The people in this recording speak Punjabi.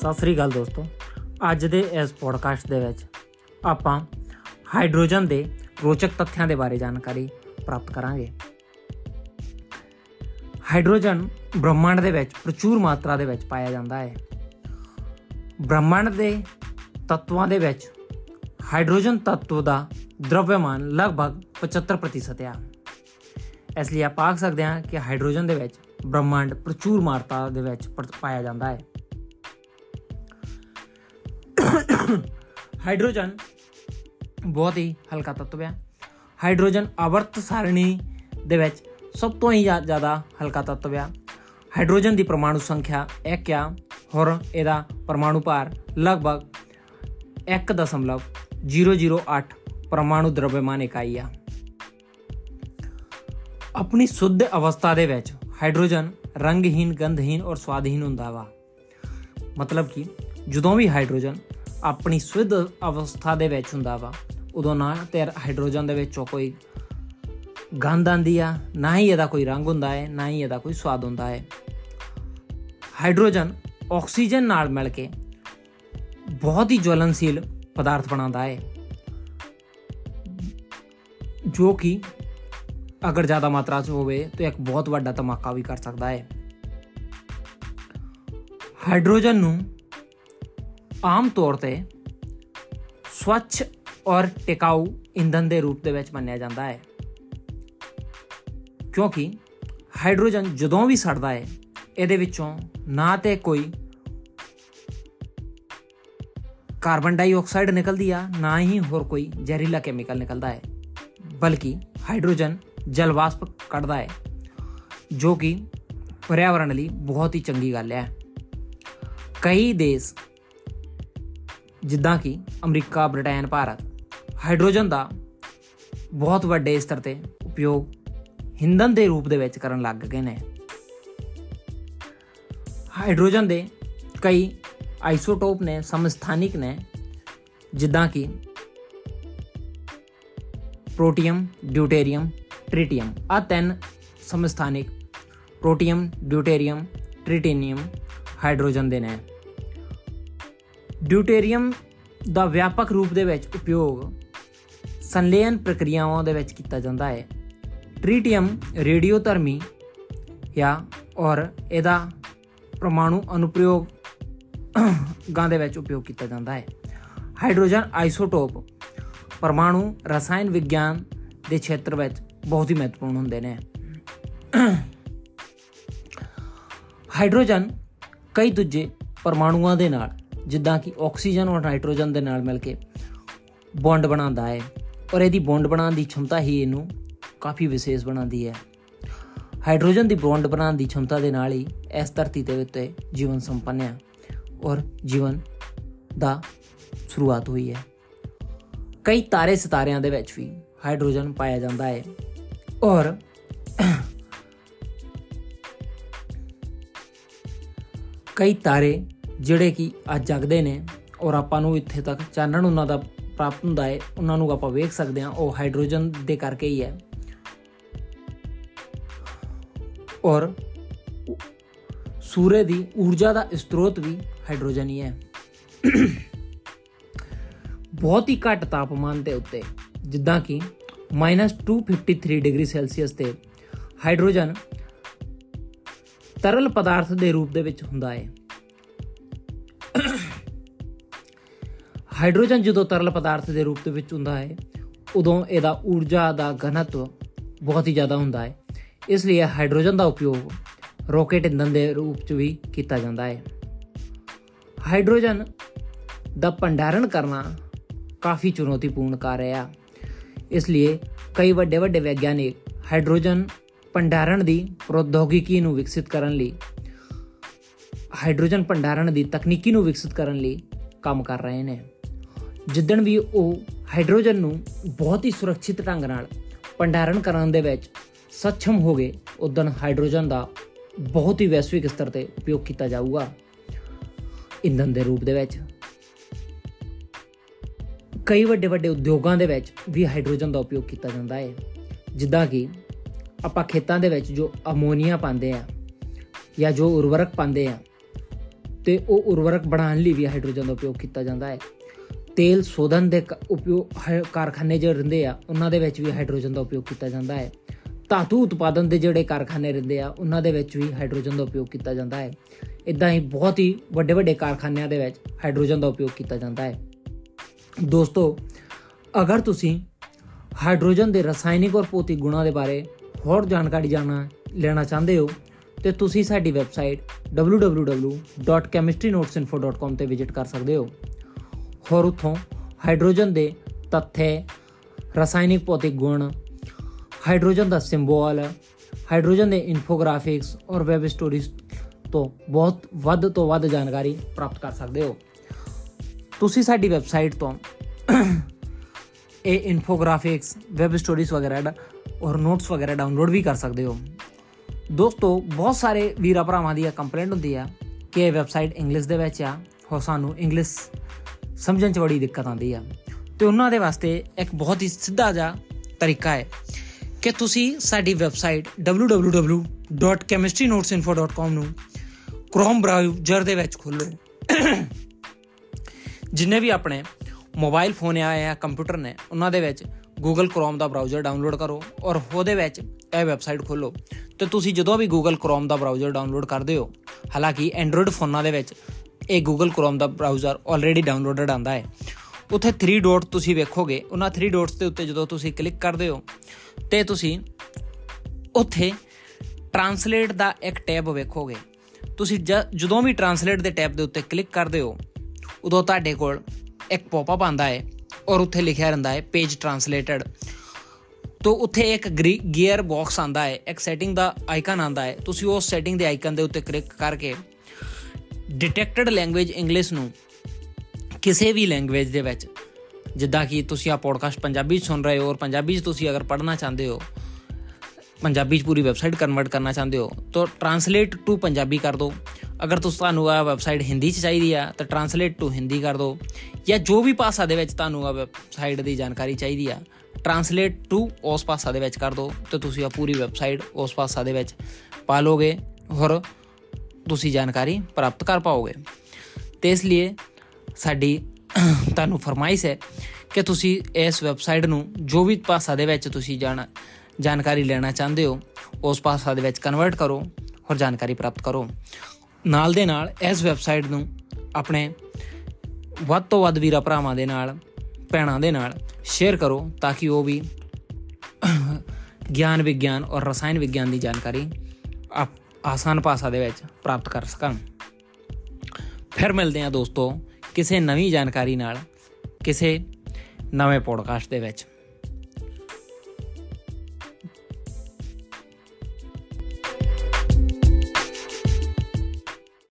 ਸਤਿ ਸ੍ਰੀ ਅਕਾਲ ਦੋਸਤੋ। ਅੱਜ ਦੇ ਇਸ ਪੋਡਕਾਸਟ ਦੇ ਵਿੱਚ ਆਪਾਂ ਹਾਈਡਰੋਜਨ ਦੇ ਰੋਚਕ ਤੱਥਾਂ ਦੇ ਬਾਰੇ ਜਾਣਕਾਰੀ ਪ੍ਰਾਪਤ ਕਰਾਂਗੇ। ਹਾਈਡਰੋਜਨ ਬ੍ਰਹਿਮੰਡ ਦੇ ਵਿੱਚ ਪ੍ਰਚੁਰ ਮਾਤਰਾ ਦੇ ਵਿੱਚ ਪਾਇਆ ਜਾਂਦਾ ਹੈ। ਬ੍ਰਹਿਮੰਡ ਦੇ ਤੱਤਵਾਂ ਦੇ ਵਿੱਚ ਹਾਈਡਰੋਜਨ ਤੱਤਵ ਦਾ ਦਰਵਯਮਾਨ ਲਗਭਗ 75% ਹੈ ਇਸ ਲਈ ਆਪਾਂ ਆਖ ਸਕਦੇ ਹਾਂ ਕਿ ਹਾਈਡਰੋਜਨ ਦੇ ਵਿੱਚ ਬ੍ਰਹਿਮੰਡ ਪ੍ਰਚੁਰ ਮਾਤਰਾ ਦੇ ਵਿੱਚ ਪਾਇਆ ਜਾਂਦਾ ਹੈ। ਹਾਈਡਰੋਜਨ ਬਹੁਤ ਹੀ ਹਲਕਾ ਤੱਤਵ ਹੈ। ਹਾਈਡਰੋਜਨ ਆਵਰਤ ਸਾਰਣੀ ਦੇ ਵਿੱਚ ਸਭ ਤੋਂ ਹੀ ਜ਼ਿਆਦਾ ਹਲਕਾ ਤੱਤਵ ਹੈ। ਹਾਈਡਰੋਜਨ ਦੀ ਪਰਮਾਣੂ ਸੰਖਿਆ 1 ਆ, ਹੋਰ ਇਹਦਾ ਪਰਮਾਣੂ ਭਾਰ ਲਗਭਗ 1.008 ਪਰਮਾਣੂ ਦਰਵਯਮਾਨ ਇਕਾਈ ਆ। ਆਪਣੀ ਸੁੱਧ ਅਵਸਥਾ ਦੇ ਵਿੱਚ ਹਾਈਡਰੋਜਨ ਰੰਗਹੀਨ ਗੰਧਹੀਨ ਔਰ ਸਵਾਦਹੀਨ ਹੁੰਦਾ ਵਾ। ਮਤਲਬ ਕਿ ਜਦੋਂ ਵੀ ਹਾਈਡਰੋਜਨ ਆਪਣੀ ਸੁੱਧ ਅਵਸਥਾ ਦੇ ਵਿੱਚ ਹੁੰਦਾ ਵਾ। ਉਦੋਂ ਨਾ ਤੇ ਹਾਈਡਰੋਜਨ ਦੇ ਵਿੱਚੋਂ ਕੋਈ ਗੰਧ ਆਂਦੀ ਆ, ਨਾ ਹੀ ਇਹਦਾ ਕੋਈ ਰੰਗ ਹੁੰਦਾ ਹੈ ਨਾ ਹੀ ਇਹਦਾ ਕੋਈ ਸਵਾਦ ਹੁੰਦਾ ਹੈ ਹਾਈਡਰੋਜਨ ਆਕਸੀਜਨ ਨਾਲ ਮਿਲ ਕੇ ਬਹੁਤ ਹੀ ਜਵਲਨਸ਼ੀਲ ਪਦਾਰਥ ਬਣਾਉਂਦਾ ਹੈ ਜੋ ਕਿ ਅਗਰ ਜ਼ਿਆਦਾ ਮਾਤਰਾ 'ਚ ਹੋਵੇ ਤਾਂ ਇੱਕ ਬਹੁਤ ਵੱਡਾ ਧਮਾਕਾ ਵੀ ਕਰ ਸਕਦਾ ਹੈ ਹਾਈਡਰੋਜਨ ਨੂੰ ਆਮ ਤੌਰ ਤੇ ਸਵੱਛ ਔਰ ਟਿਕਾਊ ਇੰਧਨ ਦੇ ਰੂਪ ਦੇ ਵਿੱਚ ਮੰਨਿਆ ਜਾਂਦਾ ਹੈ। ਕਿਉਂਕਿ ਹਾਈਡਰੋਜਨ ਜਦੋਂ ਵੀ ਸੜਦਾ ਹੈ, ਇਹਦੇ ਵਿੱਚੋਂ ਨਾ ਤੇ ਕੋਈ ਕਾਰਬਨ ਡਾਈਆਕਸਾਈਡ ਨਿਕਲਦੀ ਆ, ਨਾ ਹੀ ਹੋਰ ਕੋਈ ਜ਼ਹਿਰੀਲਾ ਕੈਮੀਕਲ ਨਿਕਲਦਾ ਹੈ, ਬਲਕਿ ਹਾਈਡਰੋਜਨ ਜਲ ਵਾਸਪ ਕੱਢਦਾ ਹੈ, ਜੋ ਕਿ ਪਰਿਆਵਰਣ ਲਈ ਬਹੁਤ ਹੀ ਚੰਗੀ ਗੱਲ ਹੈ। ਕਈ ਦੇਸ਼ ਜਿੱਦਾਂ ਕਿ ਅਮਰੀਕਾ, ਬ੍ਰਿਟੇਨ, ਭਾਰਤ। ਹਾਈਡਰੋਜਨ ਦਾ ਬਹੁਤ ਵੱਡੇ ਸਤਰ ਤੇ ਉਪਯੋਗ ਹਿੰਦਨ ਦੇ ਰੂਪ ਦੇ ਵਿੱਚ ਕਰਨ ਲੱਗ ਗਏ ਨੇ। ਹਾਈਡਰੋਜਨ ਦੇ ਕਈ ਆਈਸੋਟੋਪ ਨੇ ਸਮਸਥਾਨਿਕ ਨੇ, ਜਿੱਦਾਂ ਕਿ ਪ੍ਰੋਟੀਅਮ, ਡਿਊਟੇਰੀਅਮ, ਟ੍ਰੀਟੀਅਮ। ਆ ਤਿੰਨ ਸਮਸਥਾਨਿਕ ਪ੍ਰੋਟੀਅਮ, ਡਿਊਟੇਰੀਅਮ, ਟ੍ਰੀਟੀਨੀਅਮ ਹਾਈਡਰੋਜਨ ਦੇ ਨੇ। ਡਿਊਟੇਰੀਅਮ ਦਾ ਵਿਆਪਕ ਰੂਪ ਦੇ ਵਿੱਚ ਉਪਯੋਗ ਸੰਲੇਨ ਪ੍ਰਕਿਰਿਆਵਾਂ ਦੇ ਵਿੱਚ ਕੀਤਾ ਜਾਂਦਾ ਹੈ। ਟ੍ਰੀਟੀਅਮ ਰੇਡੀਓਥਰਮੀ ਜਾਂ ਔਰ ਇਹਦਾ ਪਰਮਾਣੂ ਅਨੁਪ੍ਰਯੋਗ ਗਾਂ ਦੇ ਵਿੱਚ ਉਪਯੋਗ ਕੀਤਾ ਜਾਂਦਾ ਹੈ। ਹਾਈਡਰੋਜਨ ਆਈਸੋਟੋਪ ਪਰਮਾਣੂ ਰਸਾਇਣ ਵਿਗਿਆਨ ਦੇ ਖੇਤਰ ਵਿੱਚ ਬਹੁਤ ਹੀ ਮਹੱਤਵਪੂਰਨ ਹੁੰਦੇ ਨੇ। ਹਾਈਡਰੋਜਨ ਕਈ ਦੂਜੇ ਪਰਮਾਣੂਆਂ ਦੇ ਨਾਲ ਜਿੱਦਾਂ ਕਿ ਆਕਸੀਜਨ ਔਰ ਨਾਈਟ੍ਰੋਜਨ ਦੇ ਨਾਲ ਮਿਲ ਕੇ ਬੌਂਡ ਬਣਾਉਂਦਾ ਹੈ। ਔਰ ਇਹਦੀ ਬੌਂਡ ਬਣਾਉਣ ਦੀ ਸ਼ਮਤਾ ਹੀ ਇਹਨੂੰ ਕਾਫੀ ਵਿਸ਼ੇਸ਼ ਬਣਾਉਂਦੀ ਹੈ। ਹਾਈਡਰੋਜਨ ਦੀ ਬੌਂਡ ਬਣਾਉਣ ਦੀ ਸ਼ਮਤਾ ਦੇ ਨਾਲ ਹੀ ਇਸ ਧਰਤੀ ਦੇ ਉੱਤੇ ਜੀਵਨ ਸੰਪੰਨ ਹੈ ਔਰ ਜੀਵਨ ਦਾ ਸ਼ੁਰੂਆਤ ਹੋਈ ਹੈ। ਕਈ ਤਾਰੇ ਸਿਤਾਰਿਆਂ ਦੇ ਵਿੱਚ ਵੀ ਹਾਈਡਰੋਜਨ ਪਾਇਆ ਜਾਂਦਾ ਹੈ ਔਰ ਕਈ ਤਾਰੇ ਜਿਹੜੇ ਕਿ ਅੱਜ ਜਗਦੇ ਨੇ ਔਰ ਆਪਾਂ ਨੂੰ ਇੱਥੇ ਤੱਕ ਚਾਨਣ ਉਹਨਾਂ ਦਾ ਪ੍ਰਾਪਤ ਹੁੰਦਾ ਹੈ, ਉਹਨਾਂ ਨੂੰ ਆਪਾਂ ਵੇਖ ਸਕਦੇ ਹਾਂ, ਉਹ ਹਾਈਡਰੋਜਨ ਦੇ ਕਰਕੇ ਹੀ ਹੈ। ਔਰ ਸੂਰਜ ਦੀ ਊਰਜਾ ਦਾ ਸਰੋਤ ਵੀ ਹਾਈਡਰੋਜਨ ਹੀ ਹੈ। ਬਹੁਤ ਹੀ ਘੱਟ ਤਾਪਮਾਨ ਦੇ ਉੱਤੇ, ਜਿੱਦਾਂ ਕਿ -253 ਡਿਗਰੀ ਸੈਲਸੀਅਸ ਤੇ ਹਾਈਡਰੋਜਨ ਤਰਲ ਪਦਾਰਥ ਦੇ ਰੂਪ ਦੇ ਵਿੱਚ ਹੁੰਦਾ ਹੈ। ਹਾਈਡਰੋਜਨ ਜਦੋਂ ਤਰਲ ਪਦਾਰਥ ਦੇ ਰੂਪ ਦੇ ਵਿੱਚ ਹੁੰਦਾ ਹੈ, ਉਦੋਂ ਇਹਦਾ ਊਰਜਾ ਦਾ ਘਨत्व ਬਹੁਤ ਹੀ ਜ਼ਿਆਦਾ ਹੁੰਦਾ ਹੈ। ਇਸ ਲਈ ਹਾਈਡਰੋਜਨ ਦਾ ਉਪਯੋਗ ਰਾਕੇਟ ਇੰਧਨ ਦੇ ਰੂਪ 'ਚ ਵੀ ਕੀਤਾ ਜਾਂਦਾ ਹੈ। ਹਾਈਡਰੋਜਨ ਦਾ ਭੰਡਾਰਨ ਕਰਨਾ ਕਾਫੀ ਚੁਣੌਤੀਪੂਰਨ ਕਾਰਜ ਹੈ। ਇਸ ਲਈ ਕਈ ਵੱਡੇ ਵੱਡੇ ਵਿਗਿਆਨੀ ਹਾਈਡਰੋਜਨ ਭੰਡਾਰਨ ਦੀ ਪ੍ਰੌਦਯੋਗਿਕੀ ਨੂੰ ਵਿਕਸਿਤ ਕਰਨ ਲਈ, ਹਾਈਡਰੋਜਨ ਭੰਡਾਰਨ ਦੀ ਤਕਨੀਕੀ ਨੂੰ ਵਿਕਸਿਤ ਕਰਨ ਲਈ ਕੰਮ ਕਰ ਰਹੇ ਨੇ। ਜਿੱਦਣ ਵੀ ਉਹ ਹਾਈਡਰੋਜਨ ਨੂੰ ਬਹੁਤ ਹੀ ਸੁਰੱਖਿਅਤ ਢੰਗ ਨਾਲ ਭੰਡਾਰਨ ਕਰਨ ਦੇ ਵਿੱਚ ਸક્ષਮ ਹੋ ਗਏ, ਉਦੋਂ ਹਾਈਡਰੋਜਨ ਦਾ ਬਹੁਤ ਹੀ ਵੈਸ਼ਵਿਕ ਸਤਰ ਤੇ ਉਪਯੋਗ ਕੀਤਾ ਜਾਊਗਾ। ਇੰਧਨ ਦੇ ਰੂਪ ਦੇ ਵਿੱਚ। ਕਈ ਵੱਡੇ ਵੱਡੇ ਉਦਯੋਗਾਂ ਦੇ ਵਿੱਚ ਵੀ ਹਾਈਡਰੋਜਨ ਦਾ ਉਪਯੋਗ ਕੀਤਾ ਜਾਂਦਾ ਹੈ। ਜਿੱਦਾਂ ਕਿ ਆਪਾਂ ਖੇਤਾਂ ਦੇ ਵਿੱਚ ਜੋ ਅਮੋਨੀਆ ਪਾਉਂਦੇ ਆ ਜਾਂ ਜੋ ਉਰਵਰਕ ਪਾਉਂਦੇ ਆ, ਤੇ ਉਹ ਉਰਵਰਕ ਬਣਾਉਣ ਲਈ ਵੀ ਹਾਈਡਰੋਜਨ ਦਾ ਉਪਯੋਗ ਕੀਤਾ ਜਾਂਦਾ ਹੈ। ਤੇਲ ਸੋਧਨ ਦੇ ਉਪਯੋਗ ਕਾਰਖਾਨੇ ਜਿਹੜੇ ਰਹਿੰਦੇ ਆ, ਉਹਨਾਂ ਦੇ ਵਿੱਚ ਵੀ ਹਾਈਡਰੋਜਨ ਦਾ ਉਪਯੋਗ ਕੀਤਾ ਜਾਂਦਾ ਹੈ। ਧਾਤੂ ਉਤਪਾਦਨ ਦੇ ਜਿਹੜੇ ਕਾਰਖਾਨੇ ਰਹਿੰਦੇ ਆ, ਉਹਨਾਂ ਦੇ ਵਿੱਚ ਵੀ ਹਾਈਡਰੋਜਨ ਦਾ ਉਪਯੋਗ ਕੀਤਾ ਜਾਂਦਾ ਹੈ। ਇਦਾਂ ਹੀ ਬਹੁਤ ਹੀ ਵੱਡੇ ਵੱਡੇ ਕਾਰਖਾਨਿਆਂ ਦੇ ਵਿੱਚ ਹਾਈਡਰੋਜਨ ਦਾ ਉਪਯੋਗ ਕੀਤਾ ਜਾਂਦਾ ਹੈ। ਦੋਸਤੋ, ਅਗਰ ਤੁਸੀਂ ਹਾਈਡਰੋਜਨ ਦੇ ਰਸਾਇਣਿਕ ਔਰ ਭੌਤਿਕ ਗੁਣਾਂ ਦੇ ਬਾਰੇ ਹੋਰ ਜਾਣਕਾਰੀ ਜਾਣਨਾ ਲੈਣਾ ਚਾਹੁੰਦੇ ਹੋ, ਤੇ ਤੁਸੀਂ ਸਾਡੀ ਵੈਬਸਾਈਟ www.chemistrynotesinfo.com ਤੇ ਵਿਜ਼ਿਟ ਕਰ ਸਕਦੇ ਹੋ। ਹੋਰ ਉਥੋਂ ਹਾਈਡਰੋਜਨ ਦੇ ਤੱਥੇ ਰਸਾਇਣਿਕ ਭੌਤਿਕ ਗੁਣ, ਹਾਈਡਰੋਜਨ ਦਾ ਸਿੰਬਲ, ਹਾਈਡਰੋਜਨ ਦੇ ਇਨਫੋਗ੍ਰਾਫਿਕਸ ਔਰ ਵੈਬ ਸਟੋਰੀਜ਼ ਤੋਂ ਬਹੁਤ ਵੱਧ ਤੋਂ ਵੱਧ ਜਾਣਕਾਰੀ ਪ੍ਰਾਪਤ ਕਰ ਸਕਦੇ ਹੋ। ਤੁਸੀਂ ਸਾਡੀ ਵੈਬਸਾਈਟ ਤੋਂ ਇਹ ਇਨਫੋਗ੍ਰਾਫਿਕਸ, ਵੈਬ ਸਟੋਰੀਜ਼ ਵਗੈਰਾ ਔਰ ਨੋਟਸ ਵਗੈਰਾ ਡਾਊਨਲੋਡ ਵੀ ਕਰ ਸਕਦੇ ਹੋ। ਦੋਸਤੋ, ਬਹੁਤ ਸਾਰੇ ਵੀਰਾ ਭਰਾਵਾਂ ਦੀ ਕੰਪਲੇਂਟ ਹੁੰਦੀ ਆ ਕਿ ਇਹ ਵੈਬਸਾਈਟ ਇੰਗਲਿਸ਼ ਦੇ ਵਿੱਚ ਆ ਹੋ ਸਾਨੂੰ ਇੰਗਲਿਸ਼ ਸਮਝਣ 'ਚ ਬੜੀ ਦਿੱਕਤ ਆਉਂਦੀ ਆ। ਤੇ ਉਹਨਾਂ ਦੇ ਵਾਸਤੇ ਇੱਕ ਬਹੁਤ ਹੀ ਸਿੱਧਾ ਜਿਹਾ ਤਰੀਕਾ ਹੈ ਕਿ ਤੁਸੀਂ ਸਾਡੀ ਵੈਬਸਾਈਟ www.chemistrynotesinfo.com ਨੂੰ Chrome ਬ੍ਰਾਊਜ਼ਰ ਦੇ ਵਿੱਚ ਖੋਲੋ ਜਿੰਨੇ ਵੀ ਆਪਣੇ ਮੋਬਾਈਲ ਫੋਨ ਆ ਜਾਂ ਕੰਪਿਊਟਰ ਨੇ, ਉਹਨਾਂ ਦੇ ਵਿੱਚ Google Chrome ਦਾ ਬ੍ਰਾਊਜ਼ਰ ਡਾਊਨਲੋਡ ਕਰੋ ਔਰ ਉਹਦੇ ਵਿੱਚ ਇਹ ਵੈਬਸਾਈਟ ਖੋਲੋ ਤੇ ਤੁਸੀਂ ਜਦੋਂ ਵੀ Google Chrome ਦਾ ਬ੍ਰਾਊਜ਼ਰ ਡਾਊਨਲੋਡ ਕਰਦੇ ਹੋ, ਹਾਲਾਂਕਿ Android ਫੋਨਾਂ ਦੇ ਵਿੱਚ ਇਹ Google Chrome ਦਾ ਬ੍ਰਾਊਜ਼ਰ ਆਲਰੇਡੀ ਡਾਊਨਲੋਡਡ ਆਂਦਾ ਹੈ। ਉੱਥੇ 3 ਡਾਟ ਤੁਸੀਂ ਵੇਖੋਗੇ, ਉਹਨਾਂ 3 ਡਾਟਸ ਦੇ ਉੱਤੇ ਜਦੋਂ ਤੁਸੀਂ ਕਲਿੱਕ ਕਰਦੇ ਹੋ, ਤੇ ਤੁਸੀਂ ਉੱਥੇ ਟਰਾਂਸਲੇਟ ਦਾ ਇੱਕ ਟੈਬ ਵੇਖੋਗੇ। ਤੁਸੀਂ ਜਦੋਂ ਵੀ ਟਰਾਂਸਲੇਟ ਦੇ ਟੈਬ ਦੇ ਉੱਤੇ ਕਲਿੱਕ ਕਰਦੇ ਹੋ, ਉਦੋਂ ਤੁਹਾਡੇ ਕੋਲ ਇੱਕ ਪੌਪਅਪ ਆਂਦਾ ਹੈ ਔਰ ਉੱਥੇ ਲਿਖਿਆ ਰਹਿੰਦਾ ਹੈ ਪੇਜ ਟਰਾਂਸਲੇਟਡ ਤੋ ਉੱਥੇ ਇੱਕ ਗੀਅਰ ਬਾਕਸ ਆਂਦਾ ਹੈ, ਇੱਕ ਸੈਟਿੰਗ ਦਾ ਆਈਕਨ ਆਂਦਾ ਹੈ। ਤੁਸੀਂ ਉਸ ਸੈਟਿੰਗ ਦੇ ਆਈਕਨ ਦੇ ਉੱਤੇ ਕਲਿੱਕ ਕਰਕੇ ਡਿਟੈਕਟਡ ਲੈਂਗੁਏਜ ਇੰਗਲਿਸ਼ ਨੂੰ ਕਿਸੇ ਵੀ ਲੈਂਗੁਏਜ ਦੇ ਵਿੱਚ, ਜਿੱਦਾਂ ਕਿ ਤੁਸੀਂ ਆ ਪੋਡਕਾਸਟ ਪੰਜਾਬੀ ਚ ਸੁਣ ਰਹੇ ਹੋ ਔਰ ਪੰਜਾਬੀ ਚ ਤੁਸੀਂ ਅਗਰ ਪੜ੍ਹਨਾ ਚਾਹੁੰਦੇ ਹੋ, ਪੰਜਾਬੀ ਚ ਪੂਰੀ ਵੈਬਸਾਈਟ ਕਨਵਰਟ ਕਰਨਾ ਚਾਹੁੰਦੇ ਹੋ, ਤਾਂ ਟਰਾਂਸਲੇਟ ਟੂ ਪੰਜਾਬੀ ਕਰ ਦਿਓ। ਅਗਰ ਤੁਹਾਨੂੰ ਆ ਵੈਬਸਾਈਟ ਹਿੰਦੀ ਚ ਚਾਹੀਦੀ ਆ, ਤਾਂ ਟਰਾਂਸਲੇਟ ਟੂ ਹਿੰਦੀ ਕਰ ਦਿਓ। ਜਾਂ ਜੋ ਵੀ ਭਾਸ਼ਾ ਦੇ ਵਿੱਚ ਤੁਹਾਨੂੰ ਆ ਵੈਬਸਾਈਟ ਦੀ ਜਾਣਕਾਰੀ ਚਾਹੀਦੀ ਆ ਟਰਾਂਸਲੇਟ ਟੂ ਉਸ ਭਾਸ਼ਾ ਦੇ ਵਿੱਚ ਕਰ ਦਿਓ, ਤੇ ਤੁਸੀਂ ਆ ਪੂਰੀ ਵੈਬਸਾਈਟ ਉਸ ਭਾਸ਼ਾ ਦੇ ਵਿੱਚ ਪਾ ਲੋਗੇ। ਔਰ ਤੁਸੀਂ ਜਾਣਕਾਰੀ ਪ੍ਰਾਪਤ ਕਰ ਪਾਓਗੇ। ਤੇ ਇਸ ਲਈ ਸਾਡੀ ਤੁਹਾਨੂੰ ਫਰਮਾਇਸ਼ ਹੈ ਕਿ ਤੁਸੀਂ ਇਸ ਵੈਬਸਾਈਟ ਨੂੰ ਜੋ ਵੀ ਭਾਸ਼ਾ ਦੇ ਵਿੱਚ ਤੁਸੀਂ ਜਾਣ ਜਾਣਕਾਰੀ ਲੈਣਾ ਚਾਹੁੰਦੇ ਹੋ, ਉਸ ਭਾਸ਼ਾ ਦੇ ਵਿੱਚ ਕਨਵਰਟ ਕਰੋ ਔਰ ਜਾਣਕਾਰੀ ਪ੍ਰਾਪਤ ਕਰੋ। ਨਾਲ ਦੇ ਨਾਲ ਇਸ ਵੈਬਸਾਈਟ ਨੂੰ ਆਪਣੇ ਵੱਧ ਤੋਂ ਵੱਧ ਵੀਰਾ ਭਰਾਵਾਂ ਦੇ ਨਾਲ, ਭੈਣਾਂ ਦੇ ਨਾਲ ਸ਼ੇਅਰ ਕਰੋ ਤਾਂ ਕਿ ਉਹ ਵੀ ਗਿਆਨ ਵਿਗਿਆਨ ਔਰ ਰਸਾਇਣ ਵਿਗਿਆਨ ਦੀ ਜਾਣਕਾਰੀ ਆਸਾਨ ਭਾਸ਼ਾ ਦੇ ਵਿੱਚ ਪ੍ਰਾਪਤ ਕਰ ਸਕਣ ਫਿਰ ਮਿਲਦੇ ਹਾਂ ਦੋਸਤੋ ਕਿਸੇ ਨਵੀਂ ਜਾਣਕਾਰੀ ਨਾਲ ਕਿਸੇ ਨਵੇਂ ਪੋਡਕਾਸਟ ਦੇ ਵਿੱਚ।